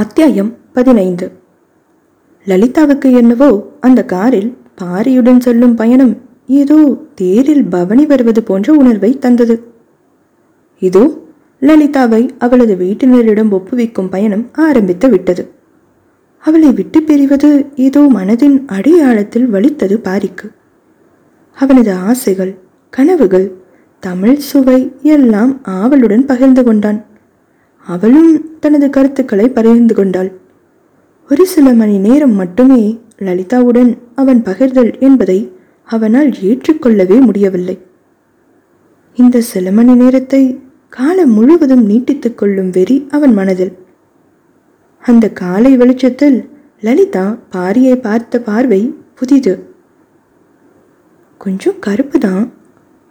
அத்தியாயம் பதினைந்து. லலிதாவுக்கு என்னவோ அந்த காரில் பாரியுடன் செல்லும் பயணம் ஏதோ தேரில் பவனி வருவது போன்ற உணர்வை தந்தது. இதோ லலிதாவை அவளது வீட்டினரிடம் ஒப்புவிக்கும் பயணம் ஆரம்பித்து விட்டது. அவளை விட்டு பிரிவது ஏதோ மனதின் அடியாழத்தில் வலித்தது பாரிக்கு. அவனது ஆசைகள் கனவுகள் தமிழ் சுவை எல்லாம் ஆவலுடன் பகிர்ந்து கொண்டான். அவளும் தனது கருத்துக்களை பகிர்ந்து கொண்டாள். ஒரு சில மணி நேரம் மட்டுமே லலிதாவுடன் அவன் பகிர்தல் என்பதை அவனால் ஏற்றுக்கொள்ளவே முடியவில்லை. இந்த சில மணி நேரத்தை காலம் முழுவதும் நீட்டித்துக் கொள்ளும் வெறி அவன் மனதில். அந்த காலை வெளிச்சத்தில் லலிதா பாரியை பார்த்த பார்வை புதிது. கொஞ்சம் கருப்பு தான்.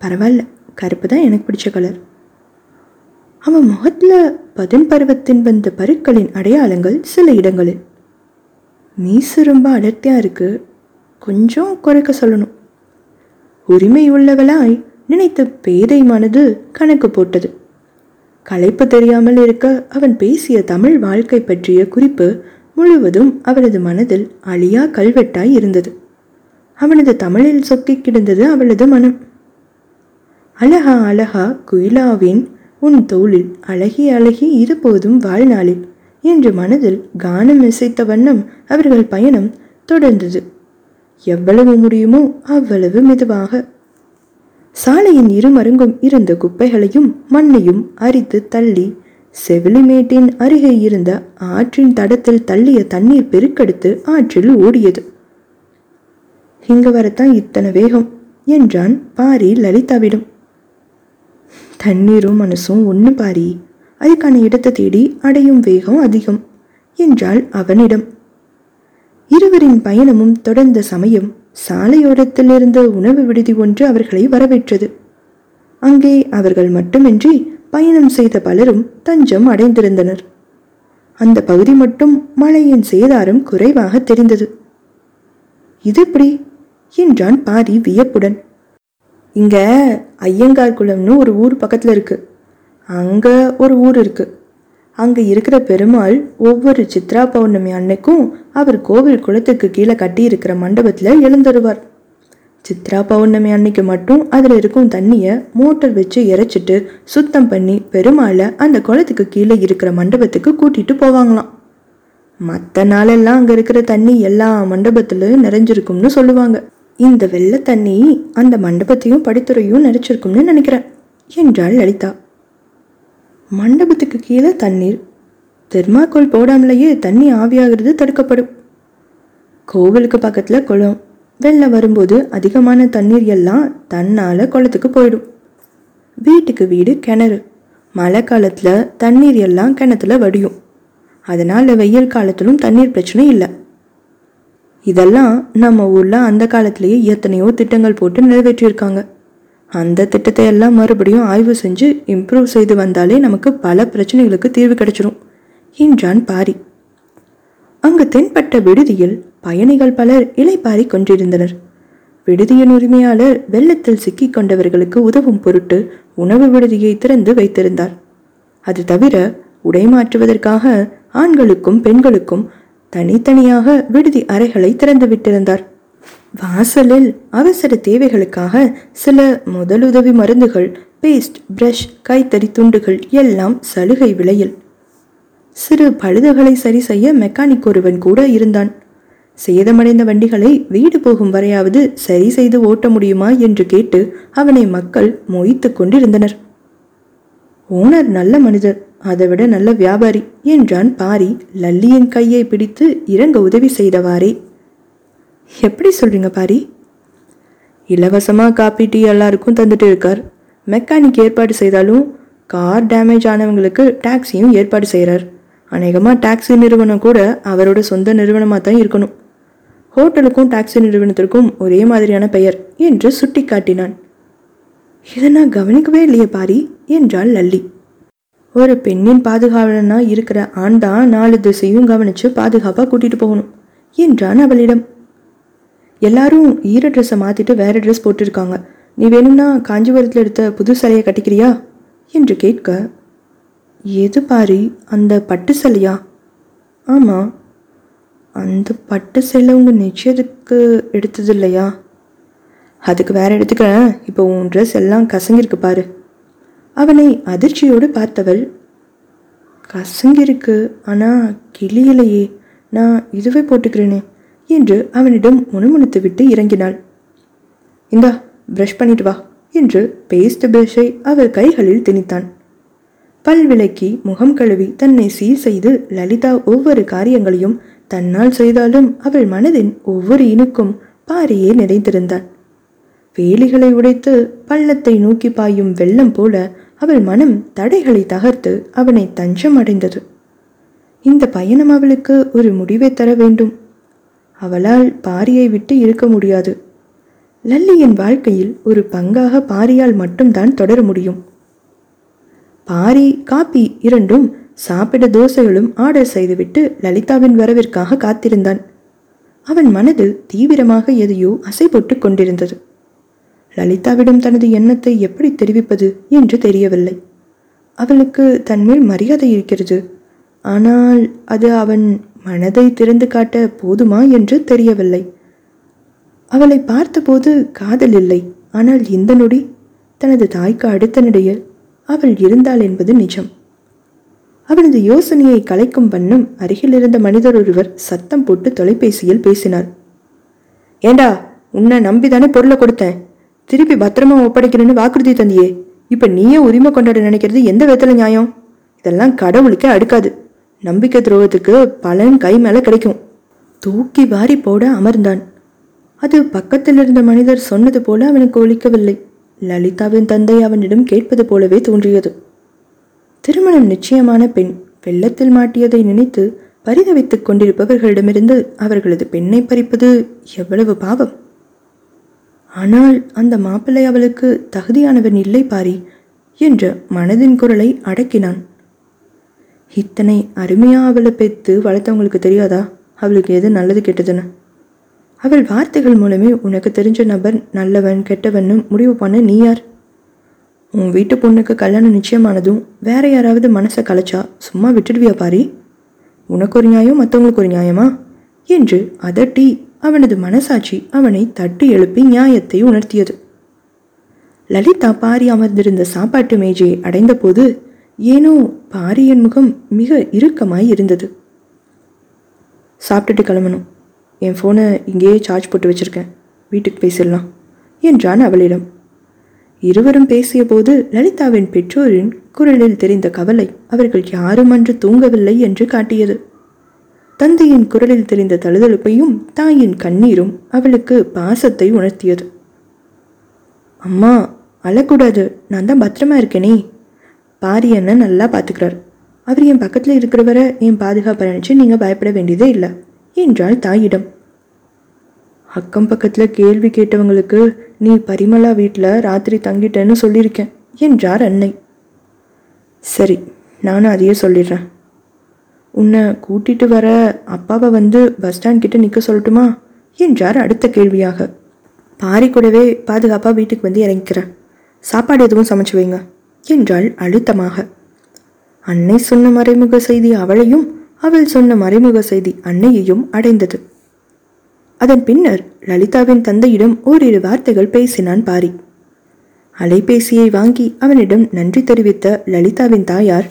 பரவாயில்ல கருப்பு தான் எனக்கு பிடிச்ச கலர் அவன் முகத்தில் பதின் பருவத்தின் வந்த பருக்களின் அடையாளங்கள் சில இடங்களில். மீசு ரொம்ப அடர்த்தியாக இருக்கு. கொஞ்சம் குறைக்க சொல்லணும். உரிமை உள்ளவளாய் நினைத்த பேதை மனது கணக்கு போட்டது. களைப்பு தெரியாமல் இருக்க அவன் பேசிய தமிழ் வாழ்க்கை பற்றிய குறிப்பு முழுவதும் அவளது மனதில் அழியா கல்வெட்டாய் இருந்தது. அவனது தமிழில் சொக்கி கிடந்தது அவளது மனம். அழகா அழகா குயிலாவின் உன் தோளில் அழகி அழகி இருபோதும் வாழ்நாளில் என்று மனதில் கானம் இசைத்த வண்ணம் அவர்கள் பயணம் தொடர்ந்தது. எவ்வளவு முடியுமோ அவ்வளவு மெதுவாக. சாலையின் இருமருங்கும் இருந்த குப்பைகளையும் மண்ணையும் அரித்து தள்ளி செவிலிமேட்டின் அருகே இருந்த ஆற்றின் தடத்தில் தள்ளிய தண்ணீர் பெருக்கெடுத்து ஆற்றில் ஓடியது. இங்கு வரத்தான் இத்தனை வேகம் என்றான் பாரி லலிதாவிடம். தண்ணீரும் மனசும் ஒன்று பாரி. அதுக்கான இடத்தை தேடி அடையும் வேகம் அதிகம் என்றாள் அவனிடம். இருவரின் பயணமும் தொடர்ந்த சமயம் சாலையோரத்திலிருந்து உணவு விடுதி ஒன்று அவர்களை வரவேற்றது. அங்கே அவர்கள் மட்டுமின்றி பயணம் செய்த பலரும் தஞ்சம் அடைந்திருந்தனர். அந்த பகுதி மட்டும் மழையின் சேதாரம் குறைவாக தெரிந்தது. இது எப்படி? என்றான் பாரி வியப்புடன். இங்கே ஐயங்கார் குளம்னு ஒரு ஊர் பக்கத்தில் இருக்குது அங்கே ஒரு ஊர் இருக்குது அங்கே இருக்கிற பெருமாள் ஒவ்வொரு சித்ரா பௌர்ணமி அன்னைக்கும் அவர் கோவில் குளத்துக்கு கீழே கட்டி இருக்கிற எழுந்துருவார் எழுந்தருவார். சித்ரா பௌர்ணமி அன்னைக்கு மட்டும் அதில் இருக்கும் தண்ணியை மோட்டர் வச்சு இறைச்சிட்டு சுத்தம் பண்ணி பெருமாளை அந்த குளத்துக்கு கீழே இருக்கிற மண்டபத்துக்கு கூட்டிட்டு போவாங்களாம். மற்ற நாளெல்லாம் அங்கே இருக்கிற தண்ணி எல்லா மண்டபத்திலும் நிறைஞ்சிருக்கும்னு சொல்லுவாங்க. இந்த வெள்ளை தண்ணி அந்த மண்டபத்தையும் படித்துறையும் நினைச்சிருக்கும்னு நினைக்கிறேன் என்றாள் லலிதா. மண்டபத்துக்கு கீழே தண்ணீர். தெர்மாக்கோல் போடாமலேயே தண்ணி ஆவியாகிறது தடுக்கப்படும். கோவிலுக்கு பக்கத்தில் குளம். வெள்ளம் வரும்போது அதிகமான தண்ணீர் எல்லாம் தன்னால் குளத்துக்கு போயிடும். வீட்டுக்கு வீடு கிணறு. மழை காலத்தில் தண்ணீர் எல்லாம் கிணத்துல வடியும். அதனால் வெயில் காலத்திலும் தண்ணீர் பிரச்சனை இல்லை. இதெல்லாம் நம்ம ஊரில் அந்த காலத்திலேயே எத்தனையோ திட்டங்கள் போட்டு நிறைவேற்றியிருக்காங்க. அந்த திட்டத்தை எல்லாம் மறுபடியும் ஆய்வு செஞ்சு இம்ப்ரூவ் செய்து வந்தாலே நமக்கு பல பிரச்சனைகளுக்கு தீர்வு கிடைச்சிரும் என்றான் பாரி. அங்கு தென்பட்ட விடுதியில் பயணிகள் பலர் இலைப்பாரி கொண்டிருந்தனர். விடுதியின் உரிமையாளர் வெள்ளத்தில் சிக்கிக் கொண்டவர்களுக்கு உதவும் பொருட்டு உணவு விடுதியை திறந்து வைத்திருந்தார். அது தவிர உடை மாற்றுவதற்காக ஆண்களுக்கும் பெண்களுக்கும் தனித்தனியாக விடுதி அறைகளை திறந்து விட்டிருந்தார். வாசலில் அவசர தேவைகளுக்காக சில முதலுதவி மருந்துகள் பேஸ்ட் பிரஷ் கைத்தறி துண்டுகள் எல்லாம் சலுகை விலையில். சிறு பழுதுகளை சரி செய்ய மெக்கானிக் ஒருவன் கூட இருந்தான். சேதமடைந்த வண்டிகளை வீடு போகும் வரையாவது சரி செய்து ஓட்ட முடியுமா என்று கேட்டு அவனை மக்கள் மொய்த்து கொண்டிருந்தனர். ஓனர் நல்ல மனிதர். அதைவிட நல்ல வியாபாரி என்றான் பாரி. லல்லியின் கையை பிடித்து இறங்க உதவி செய்தவாறே. எப்படி சொல்றீங்க பாரி? இலவசமாக காப்பி டீ எல்லாருக்கும் தந்துட்டு இருக்கார். மெக்கானிக் ஏற்பாடு செய்தாலும் கார் டேமேஜ் ஆனவங்களுக்கு டாக்ஸியும் ஏற்பாடு செய்கிறார் அநேகமாக டாக்ஸி நிறுவனம் கூட அவரோட சொந்த நிறுவனமாக தான் இருக்கணும். ஹோட்டலுக்கும் டாக்ஸி நிறுவனத்திற்கும் ஒரே மாதிரியான பெயர் என்று சுட்டி காட்டினான் இதை நான் கவனிக்கவே இல்லையே பாரி என்றாள் லல்லி. ஒரு பெண்ணின் பாதுகாவலனா இருக்கிற ஆண் தான் நாலு திசையும் கவனிச்சு பாதுகாப்பாக கூட்டிட்டு போகணும் என்றான் அவளிடம். எல்லாரும் ஈர ட்ரெஸ்ஸை மாற்றிட்டு வேற ட்ரெஸ் போட்டிருக்காங்க. நீ வேணும்னா காஞ்சிபுரத்தில் எடுத்த புது சிலையை கட்டிக்கிறியா? என்று கேட்க எது பாரி அந்த பட்டு சிலையா? ஆமாம் அந்த பட்டு சிலை உங்கள் நிச்சயத்துக்கு எடுத்தது இல்லையா அதுக்கு வேற எடுத்துக்கிறேன். இப்போ உன் ட்ரெஸ் எல்லாம் கசங்கிருக்கு பாரு. அவனை அதிர்ச்சியோடு பார்த்தவள் கசங்கிருக்கு ஆனா கிளியிலையே நான் இதுவே போட்டுக்கிறேனே என்று அவனிடம் முணுமுணுத்து விட்டு இறங்கினாள். இந்தா ப்ரஷ் பண்ணிட்டு வா என்று பேஸ்ட் ப்ரஷை அவர் கைகளில் திணித்தான். பல் விளக்கி முகம் கழுவி தன்னை சீர் செய்து லலிதா ஒவ்வொரு காரியங்களையும் தன்னால் செய்தாலும் அவள் மனதின் ஒவ்வொரு இனுக்கும் பாரியே நிறைந்திருந்தான் வேலிகளை உடைத்து பள்ளத்தை நோக்கி பாயும் வெள்ளம் போல அவள் மனம் தடைகளை தகர்த்து அவனை தஞ்சம் அடைந்தது. இந்த பயணம் அவளுக்கு ஒரு முடிவை தர வேண்டும். அவளால் பாரியை விட்டு இருக்க முடியாது. லல்லியின் வாழ்க்கையில் ஒரு பங்காக பாரியால் மட்டும்தான் தொடர முடியும். பாரி காப்பி இரண்டும் சாப்பிட தோசைகளும் ஆர்டர் செய்துவிட்டு லலிதாவின் வரவிற்காக காத்திருந்தான். அவன் மனதில் தீவிரமாக எதையோ அசை போட்டு கொண்டிருந்தது. லலிதாவிடம் தனது எண்ணத்தை எப்படி தெரிவிப்பது என்று தெரியவில்லை. அவளுக்கு தன்மேல் மரியாதை இருக்கிறது. ஆனால் அது அவன் மனதை திறந்து காட்ட போதுமா என்று தெரியவில்லை. அவளை பார்த்தபோது காதல் இல்லை. ஆனால் இந்த நொடி தனது தாய்க்கு அடுத்த நிலையில் அவள் இருந்தாள் என்பது நிஜம். அவனது யோசனையை கலைக்கும் வண்ணம் அருகில் இருந்த மனிதர் ஒருவர் சத்தம் போட்டு தொலைபேசியில் பேசினார். ஏண்டா உன்னை நம்பிதானே பொருளை கொடுத்தேன்? திருப்பி பத்திரமா ஒப்படைக்கிறேன்னு வாக்குறுதி தந்தியே. இப்ப நீயே உரிமை கொண்டாட நினைக்கிறது எந்த விதத்துல நியாயம்? இதெல்லாம் கடவுளுக்கே அடுக்காது. நம்பிக்கை துரோகத்துக்கு பலன் கை மேல கிடைக்கும். தூக்கி வாரி போட அமர்ந்தான். அது பக்கத்தில் இருந்த மனிதர் சொன்னது போல அவனுக்கு ஒலிக்கவில்லை. லலிதாவின் தந்தை அவனிடம் கேட்பது போலவே தோன்றியது. திருமணம் நிச்சயமான பெண் வெள்ளத்தில் மாட்டியதை நினைத்து பரிதவித்துக் கொண்டிருப்பவர்களிடமிருந்து அவர்களது பெண்ணை பறிப்பது எவ்வளவு பாவம். ஆனால் அந்த மாப்பிள்ளை அவளுக்கு தகுதியானவன் இல்லை பாரி என்ற மனதின் குரலை அடக்கினான். இத்தனை அருமையா அவளை பெத்து வளர்த்தவங்களுக்கு தெரியாதா? அவளுக்கு எது நல்லது கெட்டதுன்னு? அவள் வார்த்தைகள் மூலமே உனக்கு தெரிஞ்ச நபர் நல்லவன் கெட்டவன்னு முடிவு பண்ண நீ யார்? உன் வீட்டு பொண்ணுக்கு கல்யாணம் நிச்சயமானதும் வேற யாராவது மனசை கலைச்சா சும்மா விட்டுடுவியா பாரி? உனக்கு ஒரு நியாயம் மற்றவங்களுக்கு ஒரு நியாயமா? என்று அதட்டி அவனது மனசாட்சி அவனை தட்டி எழுப்பி நியாயத்தை உணர்த்தியது. லலிதா பாரி அமர்ந்திருந்த சாப்பாட்டு மேஜையை அடைந்தபோது ஏனோ பாரியின் முகம் மிக இறுக்கமாய் இருந்தது. சாப்பிட்டுட்டு கிளம்பணும். என் ஃபோனை இங்கேயே சார்ஜ் போட்டு வச்சிருக்கேன். வீட்டுக்கு பேசிடலாம் என்றான் அவளிடம். இருவரும் பேசியபோது லலிதாவின் பெற்றோரின் குரலில் தெரிந்த கவலை அவர்கள் யாரும் அன்று தூங்கவில்லை என்று காட்டியது. தந்தையின் குரலில் தெரிந்த தழுதழுப்பையும் தாயின் கண்ணீரும் அவளுக்கு பாசத்தை உணர்த்தியது. அம்மா அழக்கூடாது. நான் தான் பத்திரமா இருக்கேனே. பாரி அண்ணன் நல்லா பார்த்துக்கிறார் அவர் என் பக்கத்தில் இருக்கிறவரை என் பாதுகாப்பை நினச்சி நீங்கள் பயப்பட வேண்டியதே இல்லை என்றாள் தாயிடம். அக்கம் பக்கத்தில் கேள்வி கேட்டவங்களுக்கு நீ பரிமளா வீட்டில் ராத்திரி தங்கிட்டேன்னு சொல்லியிருக்கேன் என்றார் அன்னை. சரி நானும் அதையே சொல்லிடுறேன். உன்னை கூட்டிட்டு வர அப்பாவை வந்து பஸ் ஸ்டாண்ட் கிட்ட நிற்க சொல்லட்டுமா? என்றார் அடுத்த கேள்வியாக. பாரி கூடவே பாதுகாப்பாக வீட்டுக்கு வந்து இறங்கிக்கிறேன். சாப்பாடு எதுவும் சமைச்சு வைங்க என்றாள் அழுத்தமாக. அன்னை சொன்ன மறைமுக செய்தி அவளையும் அவள் சொன்ன மறைமுக செய்தி அன்னையையும் அடைந்தது. அதன் பின்னர் லலிதாவின் தந்தையிடம் ஓரிரு வார்த்தைகள் பேசினான் பாரி. அலைபேசியை வாங்கி அவனிடம் நன்றி தெரிவித்த லலிதாவின் தாயார்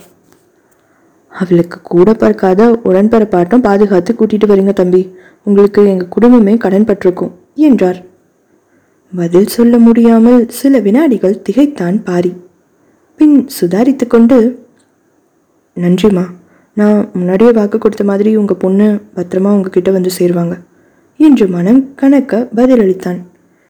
அவளுக்கு கூட பார்க்காத உடன்பரப்பாட்டம் பாதுகாத்து கூட்டிட்டு வரீங்க தம்பி. உங்களுக்கு எங்கள் குடும்பமே கடன் பட்டிருக்கும் என்றார். பதில் சொல்ல முடியாமல் சில வினாடிகள் திகைத்தான் பாரி. பின் சுதாரித்து கொண்டு நன்றிம்மா நான் முன்னாடியே வாக்கு கொடுத்த மாதிரி உங்கள் பொண்ணு பத்திரமா உங்ககிட்ட வந்து சேருவாங்க என்று மனம் கணக்க பதிலளித்தான்.